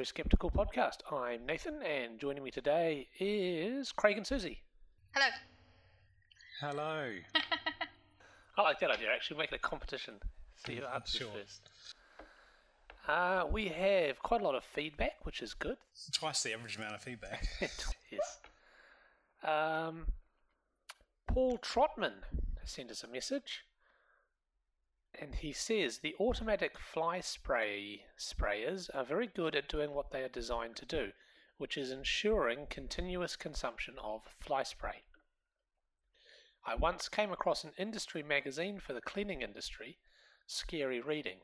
Very Skeptical podcast. I'm Nathan, and joining me today is Craig and Siouxsie. Hello. Hello. I like that idea, actually, make it a competition. See who answers Sure. first. Uh, we have quite a lot of feedback, which is good. Twice the average amount of feedback. yes. Um, Paul Trotman has sent us a message, and he says the automatic fly spray sprayers are very good at doing what they are designed to do, which is ensuring continuous consumption of fly spray. I once came across an industry magazine for the cleaning industry, scary reading.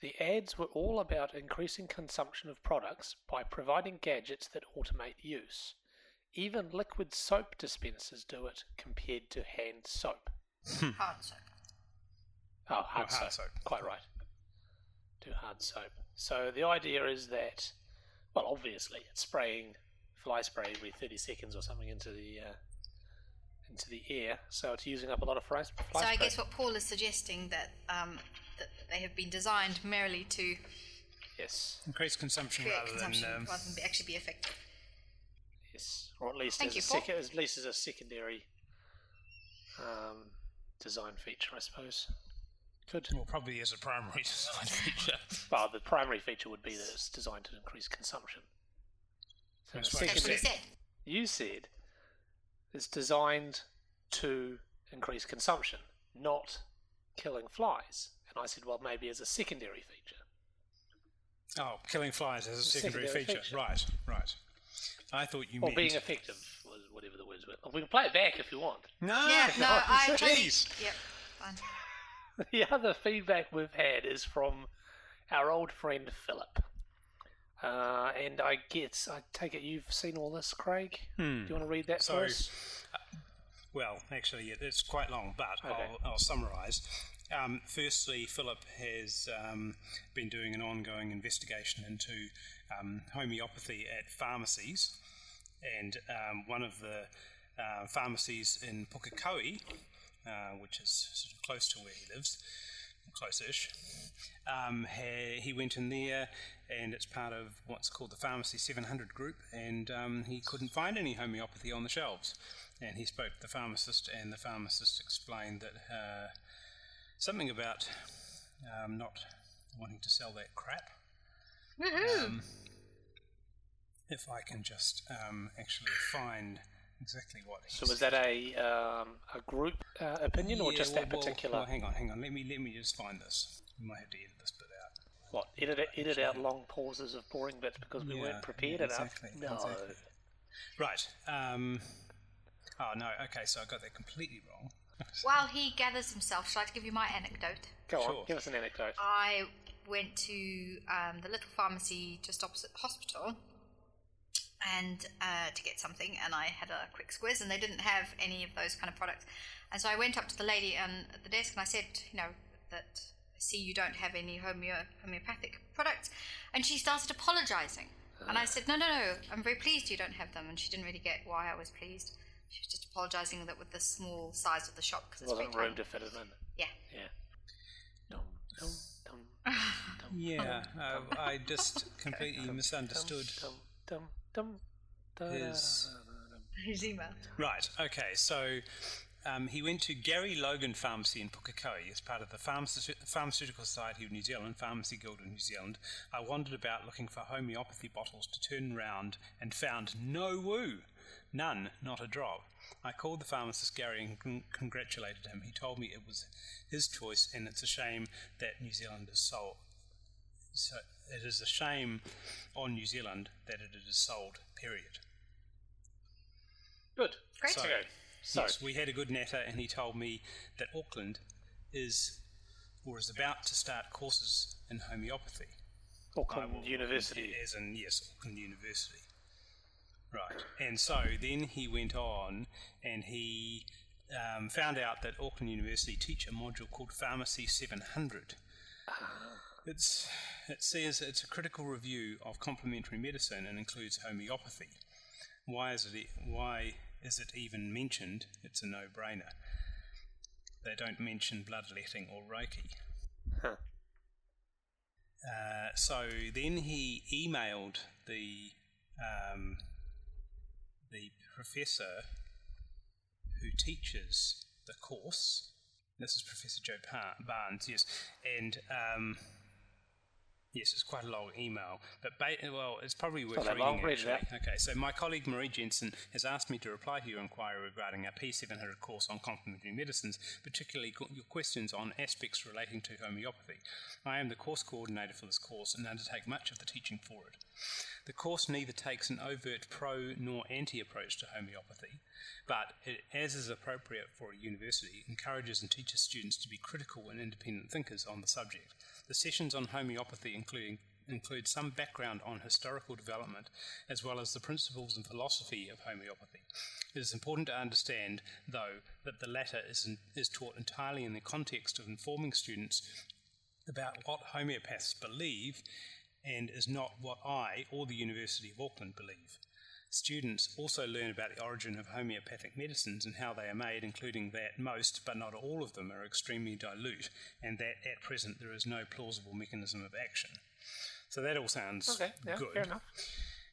The ads were all about increasing consumption of products by providing gadgets that automate use. Even liquid soap dispensers do it compared to hand soap. Hmm. Hard soap. Oh, hard, Oh, hard soap. soap. Quite right. Do hard soap. So the idea is that, well, obviously, it's spraying fly spray every 30 seconds or something into the uh, into the air. So it's using up a lot of fly, fly So spray. I guess what Paul is suggesting that um, that they have been designed merely to Yes, Increase consumption rather consumption than. Um, rather than be, actually be effective. yes, or at least Thank as you, a Paul. sec- at least as a secondary um, design feature, I suppose. Good. well, probably as a primary design feature. Well, the primary feature would be that it's designed to increase consumption. So That's the what you he said. you said it's designed to increase consumption, not killing flies. And I said, well, maybe as a secondary feature. Oh, killing flies as a secondary, Secondary feature. feature. Right, right. I thought you Or meant. being effective, whatever the words were. We can play it back if you want. no, Yeah, no, I. I Please. Yep. Fine. the other feedback we've had is from our old friend Philip. Uh, and I guess, I take it you've seen all this, Craig? Do you want to read that So, for us? Well, actually, it's quite long, but Okay. I'll, I'll summarise. Um, firstly, Philip has um, been doing an ongoing investigation into um, homeopathy at pharmacies, and um, one of the uh, pharmacies in Pukekohe, uh, which is sort of close to where he lives, close-ish, um, ha- he went in there, and it's part of what's called the Pharmacy 700 group, and um, he couldn't find any homeopathy on the shelves. And he spoke to the pharmacist, and the pharmacist explained that uh, something about um, not wanting to sell that crap. Um, if I can just um, actually find exactly what he So was that a um, a group uh, opinion or just well, that particular? well, hang on, hang on. Let me let me just find this. We might have to edit this bit out. What edit it- edit out long pauses of boring bits because we Yeah, weren't prepared yeah, enough? No. exactly. Right. Um, oh no. Okay, so I got that completely wrong. While he gathers himself, shall I give you my anecdote? Go on, give us an anecdote. I went to um, the little pharmacy just opposite the hospital and uh, to get something and I had a quick squiz and they didn't have any of those kind of products. And so I went up to the lady and at the desk and I said you know that I see you don't have any homeo- homeopathic products. And she started apologizing. And I said no no no I'm very pleased you don't have them. And she didn't really get why I was pleased. She was just apologizing that with the small size of the shop because it's wasn't room to fit it? In. yeah. Yeah. Dum, dum, dum, dum, Yeah, uh, I just completely misunderstood. Dum, dum, dum, dum, His- his email Right. Okay. So. Um, he went to Gary Logan Pharmacy in Pukekohe as part of the Pharmace- Pharmaceutical Society of New Zealand, Pharmacy Guild of New Zealand. I wandered about looking for homeopathy bottles to turn round and found no woo. None, not a drop. I called the pharmacist Gary and con- congratulated him. He told me it was his choice and it's a shame that New Zealand is sold. So it is a shame on New Zealand that it is sold, period. Good. Great. So- Okay. So, Yes, we had a good natter, and he told me that Auckland is or is about to start courses in homeopathy. Auckland University. As in, yes, Auckland University. Right. And so then he went on and he um, found out that Auckland University teach a module called Pharmacy 700. It's, it says it's a critical review of complementary medicine and includes homeopathy. Why is it? Why is it even mentioned? It's a no-brainer. They don't mention bloodletting or Reiki. Huh. Uh, so then he emailed the um, the professor who teaches the course. This is Professor Joe Barnes, yes, and um, Yes, it's quite a long email, but ba- well, it's probably worth reading. Long, actually. read okay, so my colleague Marie Jensen has asked me to reply to your inquiry regarding our P700 course on complementary medicines, particularly your questions on aspects relating to homeopathy. I am the course coordinator for this course and undertake much of the teaching for it. The course neither takes an overt pro nor anti approach to homeopathy, but, it, as is appropriate for a university, encourages and teaches students to be critical and independent thinkers on the subject. The sessions on homeopathy including, include some background on historical development, as well as the principles and philosophy of homeopathy. It is important to understand, though, that the latter is, in, is taught entirely in the context of informing students about what homeopaths believe and is not what I or the University of Auckland believe. Students also learn about the origin of homeopathic medicines and how they are made, including that most, but not all of them, are extremely dilute, and that at present there is no plausible mechanism of action. So that all sounds okay, yeah, good. Fair enough.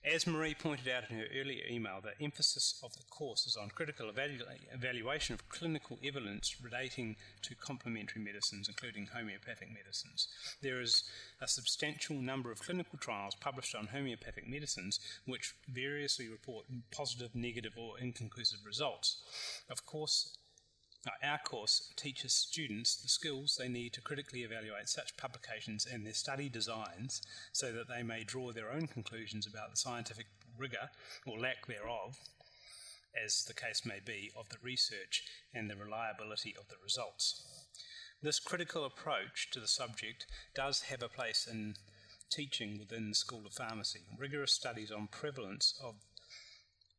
As Marie pointed out in her earlier email, the emphasis of the course is on critical evalu- evaluation of clinical evidence relating to complementary medicines, including homeopathic medicines. There is a substantial number of clinical trials published on homeopathic medicines which variously report positive, negative, or inconclusive results. Of course, our course teaches students the skills they need to critically evaluate such publications and their study designs so that they may draw their own conclusions about the scientific rigour or lack thereof, as the case may be, of the research and the reliability of the results. This critical approach to the subject does have a place in teaching within the School of Pharmacy. Rigorous studies on prevalence of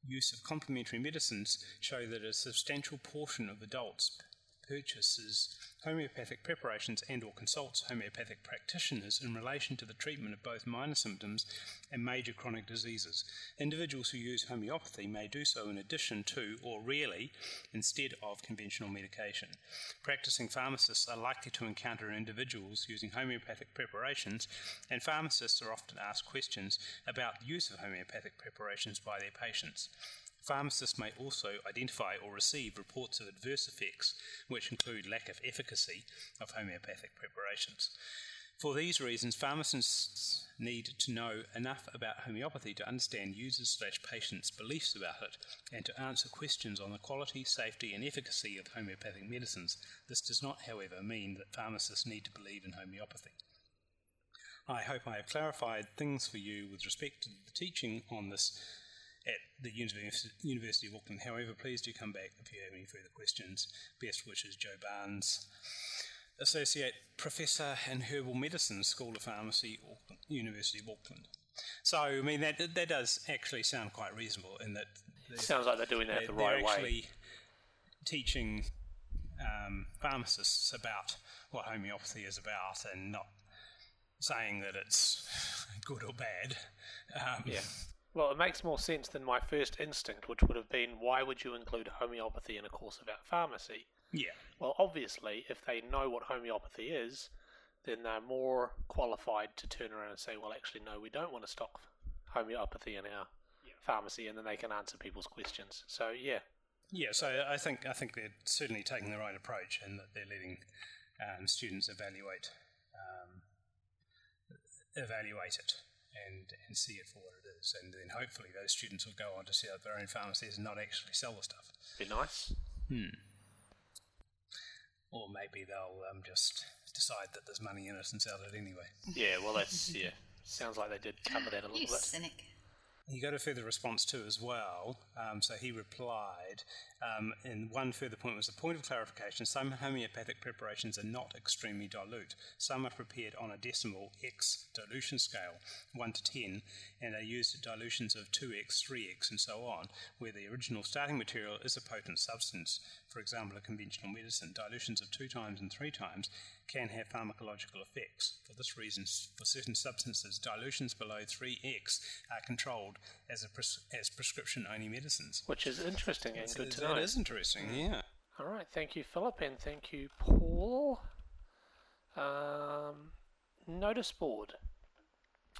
use of complementary medicines show that a substantial portion of adults purchases homeopathic preparations and or consults homeopathic practitioners in relation to the treatment of both minor symptoms and major chronic diseases. Individuals who use homeopathy may do so in addition to or really instead of conventional medication. Practicing pharmacists are likely to encounter individuals using homeopathic preparations and pharmacists are often asked questions about the use of homeopathic preparations by their patients. Pharmacists may also identify or receive reports of adverse effects, which include lack of efficacy of homeopathic preparations. For these reasons, pharmacists need to know enough about homeopathy to understand users slash patients' beliefs about it and to answer questions on the quality, safety, and efficacy of homeopathic medicines. This does not, however, mean that pharmacists need to believe in homeopathy. I hope I have clarified things for you with respect to the teaching on this at the University of Auckland. However, please do come back if you have any further questions. Best wishes, Joe Barnes, Associate Professor in Herbal Medicine, School of Pharmacy, Auckland, University of Auckland. So, I mean, that that does actually sound quite reasonable in that. Sounds like they're doing that they, the right they're actually way. teaching um, pharmacists about what homeopathy is about and not saying that it's good or bad. Um, yeah. Well, it makes more sense than my first instinct, which would have been why would you include homeopathy in a course about pharmacy? Yeah. Well, obviously, if they know what homeopathy is, then they're more qualified to turn around and say, well, actually, no, we don't want to stock homeopathy in our yeah. pharmacy, and then they can answer people's questions. So, yeah. Yeah, so I think I think they're certainly taking the right approach, and that they're letting um, students evaluate um, evaluate it and, and see it for what it is. And then hopefully those students will go on to set up their own pharmacies and not actually sell the stuff. Be nice. Hmm. Or maybe they'll um, just decide that there's money in it and sell it anyway. Yeah, well, that's, yeah. Sounds like they did cover that a little you bit. cynic. He got a further response too as well. Um, so he replied, um, and one further point was a point of clarification. Some homeopathic preparations are not extremely dilute. Some are prepared on a decimal X dilution scale, 1 to 10, and are used at dilutions of 2x, 3x, and so on, where the original starting material is a potent substance. For example, a conventional medicine, dilutions of 2 times and 3 times can have pharmacological effects. For this reason, for certain substances, dilutions below 3x are controlled as, pres- as prescription only medicines. Which is interesting and good to know. That is interesting, yeah. All right, thank you, Philip, and thank you, Paul. Um, notice board.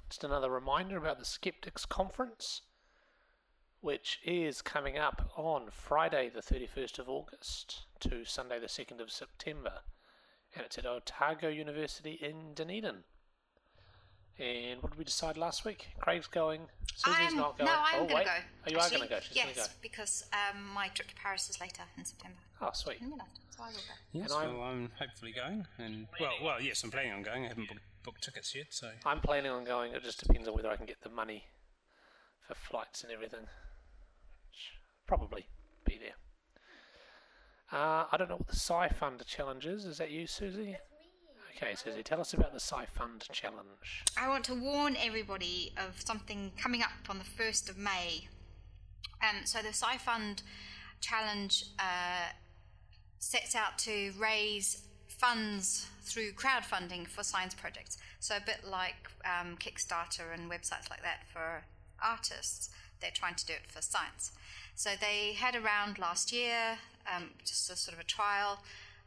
Just another reminder about the Skeptics Conference, which is coming up on Friday, the 31st of August to Sunday, the 2nd of September. And it's at Otago University in Dunedin. And what did we decide last week? Craig's going. Siouxsie's I'm, not going. No, I'm oh, going wait. to go. Oh, you Actually, are going to go. She's yes, going to go. because um, my trip to Paris is later in September. Oh, sweet. I'm gonna, so I will go. Yes, And I'm- well, I'm hopefully going. And well, well, yes, I'm planning on going. I haven't booked, booked tickets yet, so I'm planning on going. It just depends on whether I can get the money for flights and everything. Probably be there. Uh, I don't know what the Sci Fund challenge is. Is that you, Siouxsie? Okay, Siouxsie, tell us about the Sci Fund challenge. I want to warn everybody of something coming up on the 1st of May. Um, so the Sci Fund Challenge uh, sets out to raise funds through crowdfunding for science projects. So a bit like um, Kickstarter and websites like that for artists, they're trying to do it for science. So they had a round last year, um, just a sort of a trial.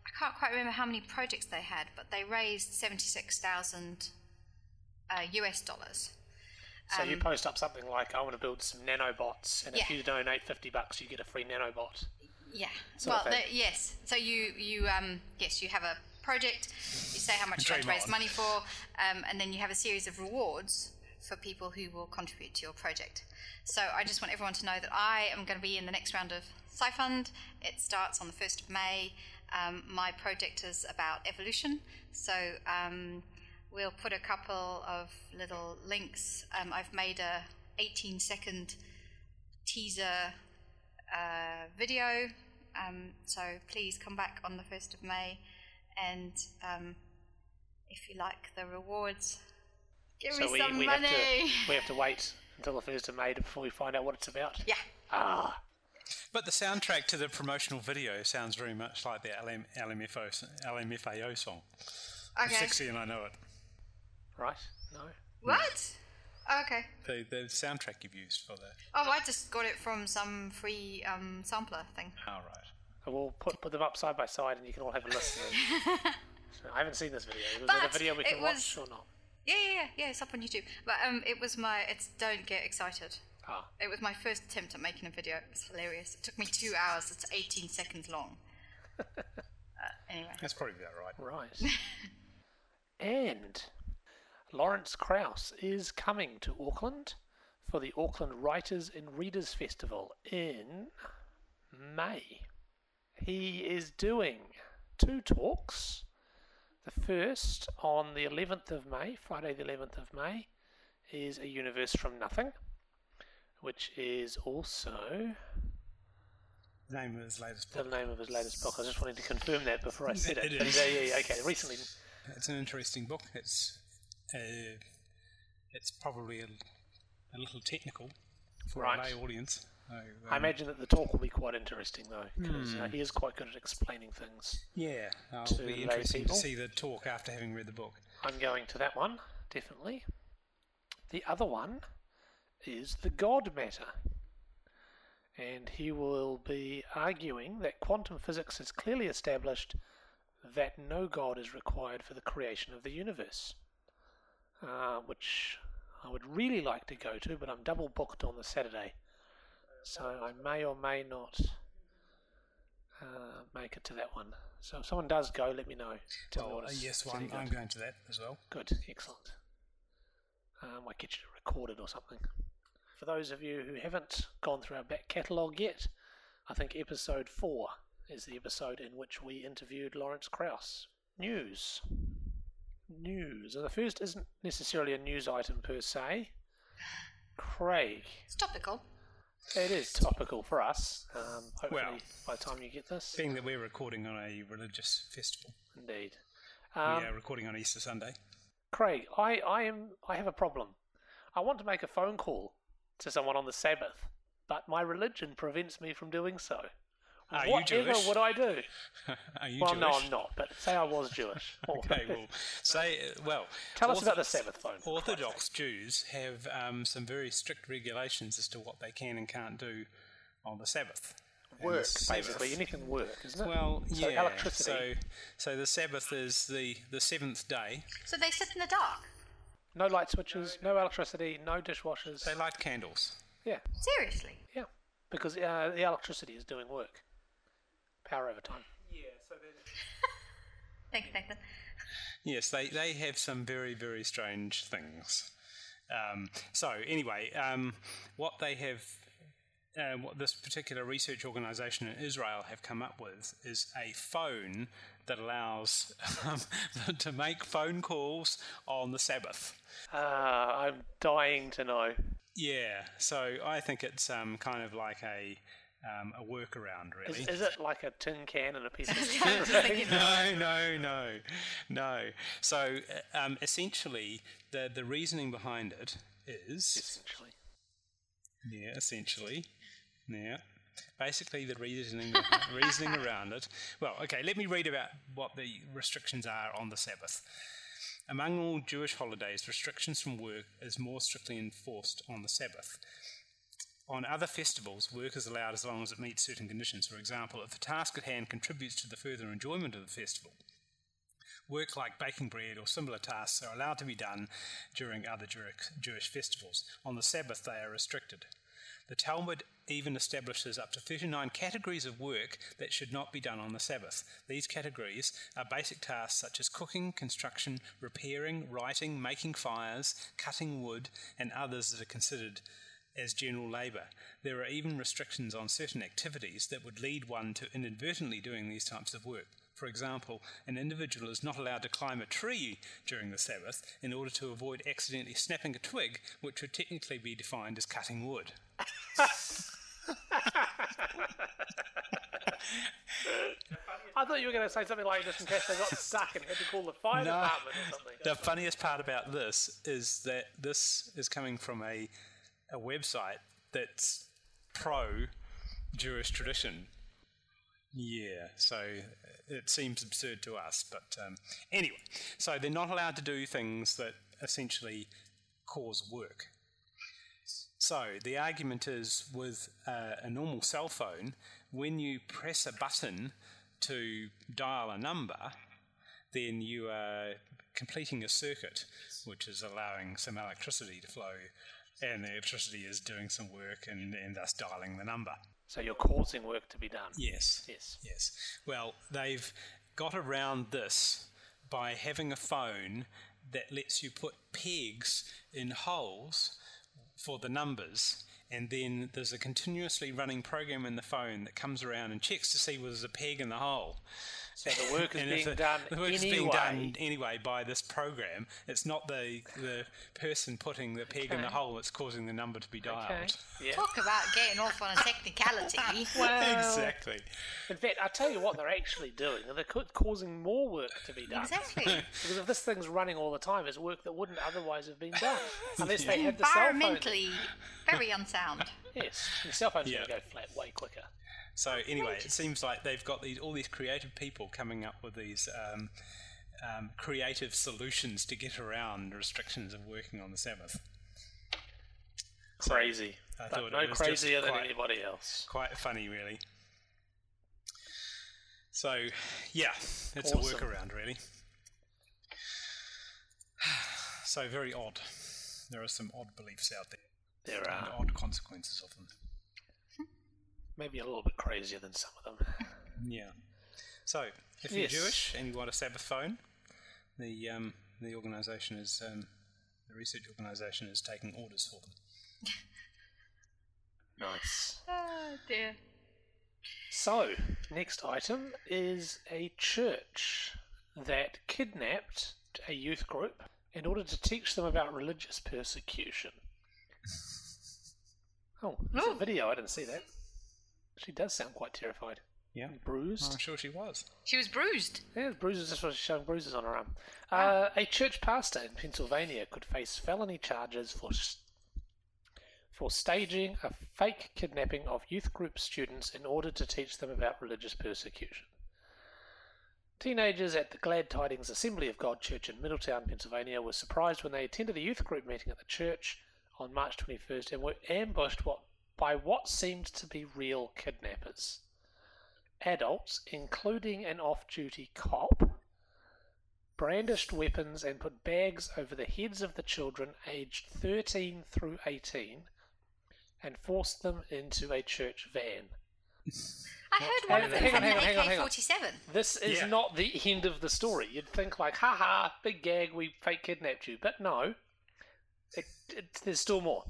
I can't quite remember how many projects they had, but they raised 76,000 uh, US dollars. So you post up something like, I want to build some nanobots, and if Um, you donate 50 bucks, you get a free nanobot. Yeah. Well, the, yes. So you you um yes you have a project. You say how much you want to raise on. money for, um, and then you have a series of rewards for people who will contribute to your project. So I just want everyone to know that I am going to be in the next round of SciFund. It starts on the first of May. Um, my project is about evolution, so um, we'll put a couple of little links. Um, I've made a 18 second teaser uh, video. Um, so please come back on the 1st of May. And um, if you like the rewards, give So me we, some we, money. have to, we have to wait until the 1st of May before we find out what it's about. yeah. Ah, But the soundtrack to the promotional video sounds very much like the LM, LMFO, LMFAO song. I'm Okay. Sexy and I know it. right? No? What? Okay. The, the soundtrack you've used for that. Oh, I just got it from some free um, sampler thing. All right. right. We'll put, put them up side by side and you can all have a listen. So I haven't seen this video. Was it But a video we it can watch or not? Yeah, yeah, yeah, yeah. It's up on YouTube. But um, it was my. It's don't get excited. Ah, It was my first attempt at making a video. It was hilarious. It took me two hours. It's 18 seconds long. uh, anyway. That's probably about right. right. and Lawrence Krauss is coming to Auckland for the Auckland Writers and Readers Festival in May. He is doing two talks. The first on the 11th of May, Friday the 11th of May, is A Universe from Nothing, which is also The name of his latest the book. name of his latest book. I just wanted to confirm that before I said it. It is. yeah, yeah, okay. Recently, It's an interesting book. It's uh, it's probably a, a little technical for Right. a lay audience. So, I um, imagine that the talk will be quite interesting, though, because uh, he is quite good at explaining things. yeah, It'll be interesting people. to see the talk after having read the book. I'm going to that one, definitely. The other one is the God matter. And he will be arguing that quantum physics has clearly established that no God is required for the creation of the universe. Uh, which I would really like to go to, but I'm double booked on the Saturday. So I may or may not uh, make it to that one. So if someone does go, let me know. Tell me Well, what uh, yes, well, I'm, I'm going to that as well. Good, excellent. Um, I get you to record it or something. For those of you who haven't gone through our back catalogue yet, I think episode 4 is the episode in which we interviewed Lawrence Krauss. News. News. And the first isn't necessarily a news item per se. Craig. It's topical. It is topical for us. Um, hopefully, Well- by the time you get this. Being that we're recording on a religious festival, Indeed. Um, we are recording on Easter Sunday. Craig, I, I am I have a problem. I want to make a phone call to someone on the Sabbath, but my religion prevents me from doing so. Are you Whatever Jewish? would I do? Are you well, Jewish? no, I'm not. But say I was Jewish. Okay, well, say uh, well. Tell us about the Sabbath phone. for Christ's Orthodox Jews have um, some very strict regulations as to what they can and can't do on the Sabbath. Work, the Sabbath- basically. Anything work, isn't it? Well, so yeah. electricity. So, so the Sabbath is the, the seventh day. So they sit in the dark. No light switches, no electricity, no dishwashers. They light candles. Yeah, Seriously. yeah. Because uh, the electricity is doing work. Power over time. Yeah, so then Thanks, Nathan. Yes, they, they have some very, very strange things. Um, so, anyway, um, what they have, uh, what this particular research organisation in Israel have come up with is a phone that allows um, to make phone calls on the Sabbath. Ah, I'm dying to know. Yeah, so I think it's um, kind of like a um, a workaround, really. Is, is it like a tin can and a piece of I was just thinking that. no, no, no, no. So uh, um, essentially, the the reasoning behind it is essentially? yeah, essentially, yeah. Basically, the reasoning reasoning around it. Well, okay. Let me read about what the restrictions are on the Sabbath. Among all Jewish holidays, restrictions from work is more strictly enforced on the Sabbath. On other festivals, work is allowed as long as it meets certain conditions. For example, if the task at hand contributes to the further enjoyment of the festival, work like baking bread or similar tasks are allowed to be done during other Jewish- Jewish festivals. On the Sabbath, they are restricted. The Talmud even establishes up to 39 categories of work that should not be done on the Sabbath. These categories are basic tasks such as cooking, construction, repairing, writing, making fires, cutting wood, and others that are considered as general labour. There are even restrictions on certain activities that would lead one to inadvertently doing these types of work. For example, an individual is not allowed to climb a tree during the Sabbath in order to avoid accidentally snapping a twig, which would technically be defined as cutting wood. I thought you were going to say something like just in case they got stuck and had to call the fire No. department or something. The funniest part about this is that this is coming from a, a website that's pro Jewish tradition. Yeah, so it seems absurd to us, but um, anyway, so they're not allowed to do things that essentially cause work. So the argument is with uh, a normal cell phone, when you press a button to dial a number, then you are completing a circuit which is allowing some electricity to flow, and the electricity is doing some work and, and thus dialing the number. So you're causing work to be done. Yes. Yes. Yes. Well, they've got around this by having a phone that lets you put pegs in holes for the numbers. And then there's a continuously running program in the phone that comes around and checks to see whether there's a peg in the hole. So the work is being the- done the work is anyway. being done anyway by this program. It's not the the person putting the peg in the hole that's causing the number to be dialed. Okay. Yeah. Talk about getting off on a technicality. Well, Exactly. In fact, I tell you what they're actually doing. They're causing more work to be done. exactly. Because if this thing's running all the time, it's work that wouldn't otherwise have been done unless they had the cell phone. Environmentally, very unsound. Yes, the cell phone's Yeah. going to go flat way quicker. So anyway, it seems like they've got these all these creative people coming up with these um, um, creative solutions to get around the restrictions of working on the Sabbath. So, Crazy, I but thought no it was just crazier than quite- anybody else. Quite funny, really. So yeah, it's Awesome. a workaround, really. So very odd. There are some odd beliefs out there There and are odd consequences of them. maybe a little bit crazier than some of them. Yeah. So, if you're Jewish and you want a Sabbath phone, the um, the organisation is um, the research organisation is taking orders for them. Nice. Oh dear. So, next item is a church that kidnapped a youth group in order to teach them about religious persecution. Oh, there's a video. I didn't see that. She does sound quite terrified. Yeah, Bruised. I'm sure she was. She was bruised. Yeah, bruises. Just was showing bruises on her arm. Uh, a church pastor in Pennsylvania could face felony charges for s- for staging a fake kidnapping of youth group students in order to teach them about religious persecution. Teenagers at the Glad Tidings Assembly of God Church in Middletown, Pennsylvania, were surprised when they attended a youth group meeting at the church on March 21st and were ambushed what, by what seemed to be real kidnappers adults, including an off duty cop, brandished weapons and put bags over the heads of the children aged 13 through 18 and forced them into a church van. I heard one of them hang on, had hang hang on, hang on. AK-47. This is Yeah. not the end of the story. You'd think like, haha, big gag, we fake kidnapped you. But no, it, it, there's still more.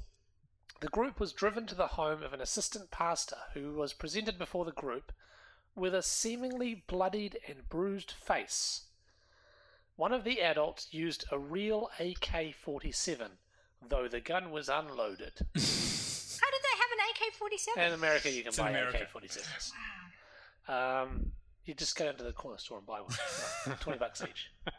The group was driven to the home of an assistant pastor who was presented before the group with a seemingly bloodied and bruised face. One of the adults used a real AK 47, though the gun was unloaded. How did they have an AK-47? In America, you can It's in buy America. AK 47s. Um, you just go into the corner store and buy one. 20 bucks each.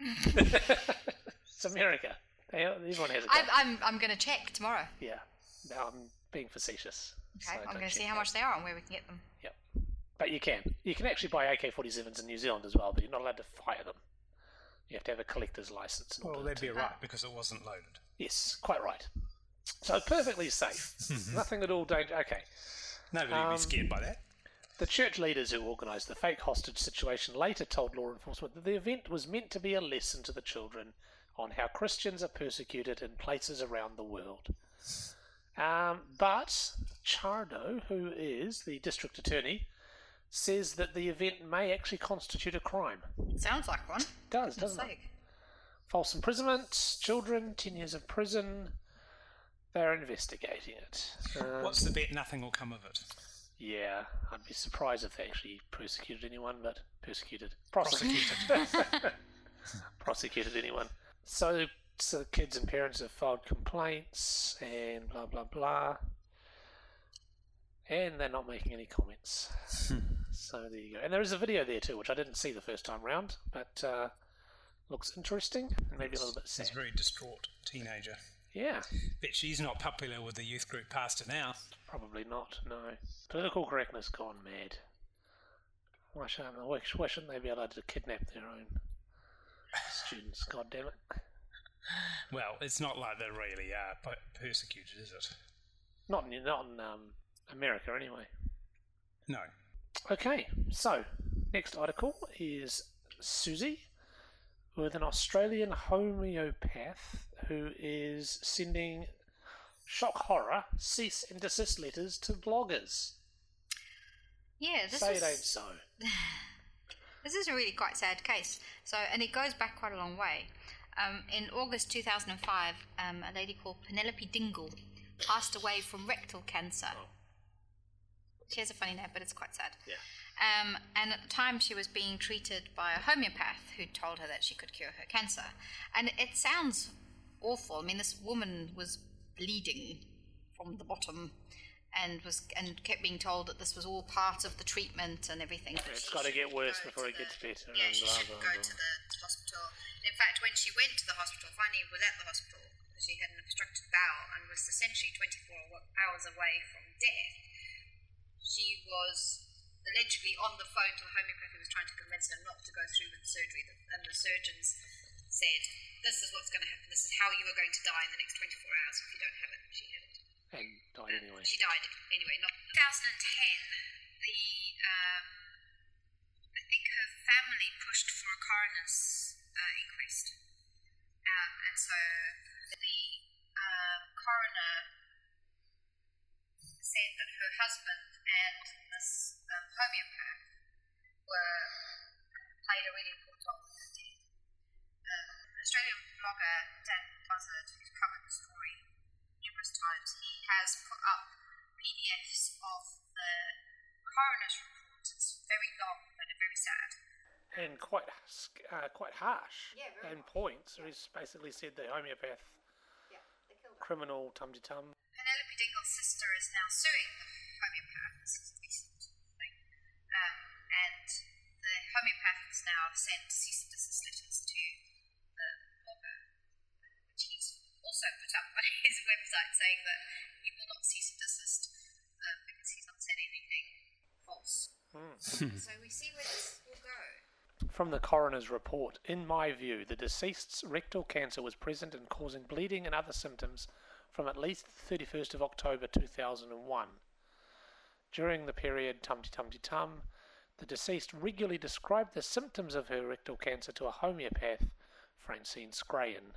it's America. They- Everyone has a gun. I'm, I'm, I'm going to check tomorrow. Yeah. No, I'm being facetious. Okay, so I'm going to see how much they are and where we can get them. Yep. But you can. You can actually buy AK 47s in New Zealand as well, but you're not allowed to fire them. You have to have a collector's license. Well, order that'd to- be right because it wasn't loaded. Yes, quite right. So perfectly safe. Nothing at all dangerous. Okay. Nobody would Um, be scared by that. The church leaders who organised the fake hostage situation later told law enforcement that the event was meant to be a lesson to the children on how Christians are persecuted in places around the world. Um, but Chardo, who is the district attorney, says that the event may actually constitute a crime. Sounds like one. Does, doesn't it? False imprisonment, children, 10 years of prison. They're investigating it. Um, What's the bet? Nothing will come of it. Yeah, I'd be surprised if they actually persecuted anyone, but persecuted. Prosecuted. prosecuted anyone. So, so kids and parents have filed complaints and blah blah blah. And they're not making any comments. so there you go. And there is a video there too, which I didn't see the first time round, but uh, looks interesting and maybe a little bit sad. A very distraught teenager. Yeah, Bet she's not popular with the youth group pastor now. probably not. No, political correctness gone mad. Why shouldn't, why shouldn't they be allowed to kidnap their own students? God damn it! Well, it's not like they really are per- persecuted, is it? Not in not in um, America anyway. No. Okay, so next article is Siouxsie with an Australian homeopath who is sending shock horror cease and desist letters to bloggers. Yeah, this Say is it ain't so. this is a really quite sad case. So, and it goes back quite a long way. Um, in August 2005, um, a lady called Penelope Dingle passed away from rectal cancer. She has a funny name, but it's quite sad. Yeah. Um, and at the time, she was being treated by a homeopath who told her that she could cure her cancer. And it sounds awful. I mean, this woman was bleeding from the bottom, and was and kept being told that this was all part of the treatment and everything. but It's she got to get worse go before to it gets better. Yeah, and she blah, shouldn't blah, go blah. to the hospital. In fact, when she went to the hospital, finally was at the hospital because she had an obstructed bowel and was essentially 24 hours away from death. She was allegedly on the phone to a homeopath who was trying to convince her not to go through with the surgery, and the surgeons said, "This is what's going to happen. This is how you are going to die in the next 24 hours if you don't have it." She had it. And died anyway. She died anyway. Not 2010. The um, I think her family pushed for a coroner's uh, inquest, um, and so the um, coroner said that her husband and this um, homeopath were played a really important role in her death. Um, Australian blogger Dan Buzzard, and quite uh, quite harsh Yeah, and points. He's basically said the homeopath Yeah, they criminal tum to tum. Penelope Dingle's sister is now suing the homeopath. This is a recent thing. Um, and the homeopath has now sent cease and desist letters to the blogger, which he's also put up on his website saying that he will not cease and desist um, because he's not said anything false. so we see where this will go. From the coroner's report, in my view, the deceased's rectal cancer was present and causing bleeding and other symptoms from at least the 31st of October 2001. During the period tumty tumty tum, The deceased regularly described the symptoms of her rectal cancer to a homeopath, Francine Scrayen.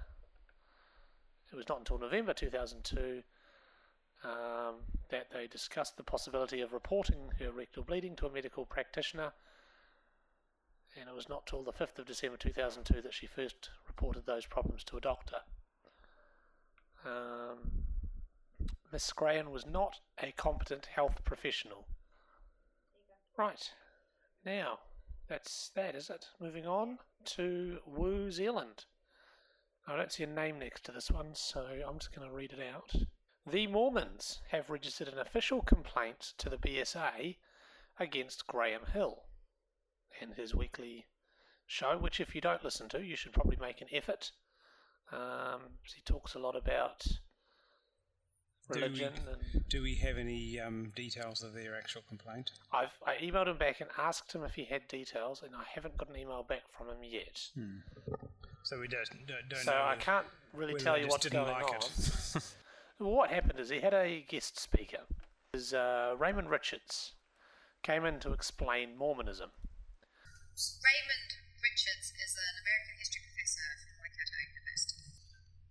It was not until November 2002 um, that they discussed the possibility of reporting her rectal bleeding to a medical practitioner. And it was not till the 5th of December 2002 that she first reported those problems to a doctor. Um, Miss was not a competent health professional. Right. Now, that's that, is it? Moving on to New Zealand. I don't see a name next to this one, so I'm just going to read it out. The Mormons have registered an official complaint to the BSA against Graeme Hill and his weekly show, which, if you don't listen to, you should probably make an effort. Um, he talks a lot about religion do we, and do we have any um, details of their actual complaint? I've I emailed him back and asked him if he had details, and I haven't got an email back from him yet. So we don't, don't, don't so know I can't really tell you what's going like on. what happened is he had a guest speaker. Was, uh, Raymond Richards came in to explain Mormonism. Raymond Richards is an American history professor from Waikato University.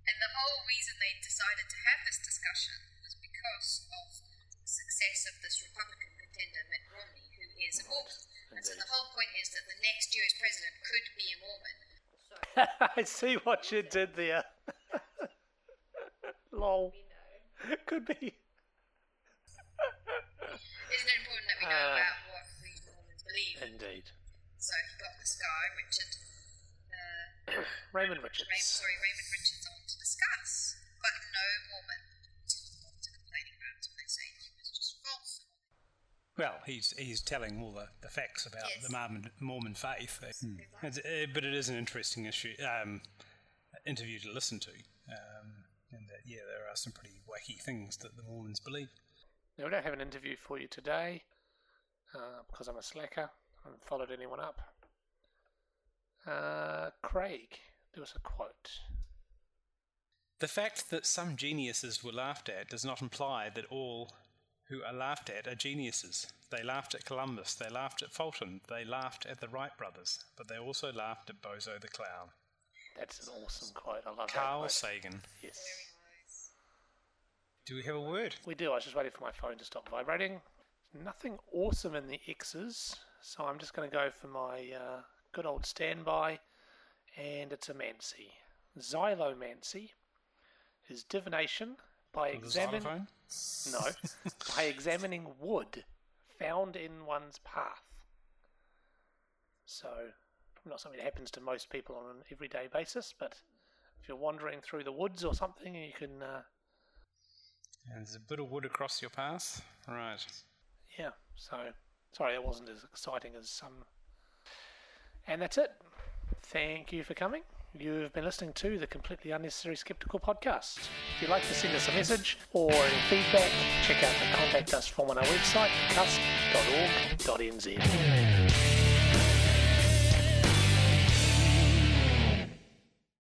And the whole reason they decided to have this discussion was because of the success of this Republican contender, Mitt Romney, who is a Mormon. And so the whole point is that the next US president could be a Mormon. So, I see what you did there. Lol. Could be. isn't it important that we know Ah. about what these Mormons believe? Indeed. So he got this guy, Richard, uh, Raymond Ray, Richards. sorry, Raymond Richards on to discuss, but no Mormon. That's what the Mormons complaining about. They say he was just false. Well, he's he's telling all the, the facts about Yes. the Mormon, Mormon faith. It's, uh, but it is an interesting issue um, interview to listen to. Um, and that, yeah, there are some pretty wacky things that the Mormons believe. Now, we don't have an interview for you today uh, because I'm a slacker. I haven't followed anyone up. Uh, Craig, there was a quote. The fact that some geniuses were laughed at does not imply that all who are laughed at are geniuses. They laughed at Columbus, they laughed at Fulton, they laughed at the Wright brothers, but they also laughed at Bozo the Clown. That's an awesome quote. I love that Carl. Sagan. Yes. Do we have a word? We do. I was just waiting for my phone to stop vibrating. Nothing awesome in the X's, so I'm just going to go for my uh, good old standby, and it's a Mancy. Xylomancy is divination by examining no by examining wood found in one's path. So, probably not something that happens to most people on an everyday basis, but if you're wandering through the woods or something, you can uh, And there's a bit of wood across your path. Right. Yeah, so sorry that wasn't as exciting as some. And that's it. Thank you for coming. You've been listening to the Completely Unnecessary Skeptical podcast. If you'd like to send us a message or any feedback, check out the contact us form on our website, cusp.org.nz.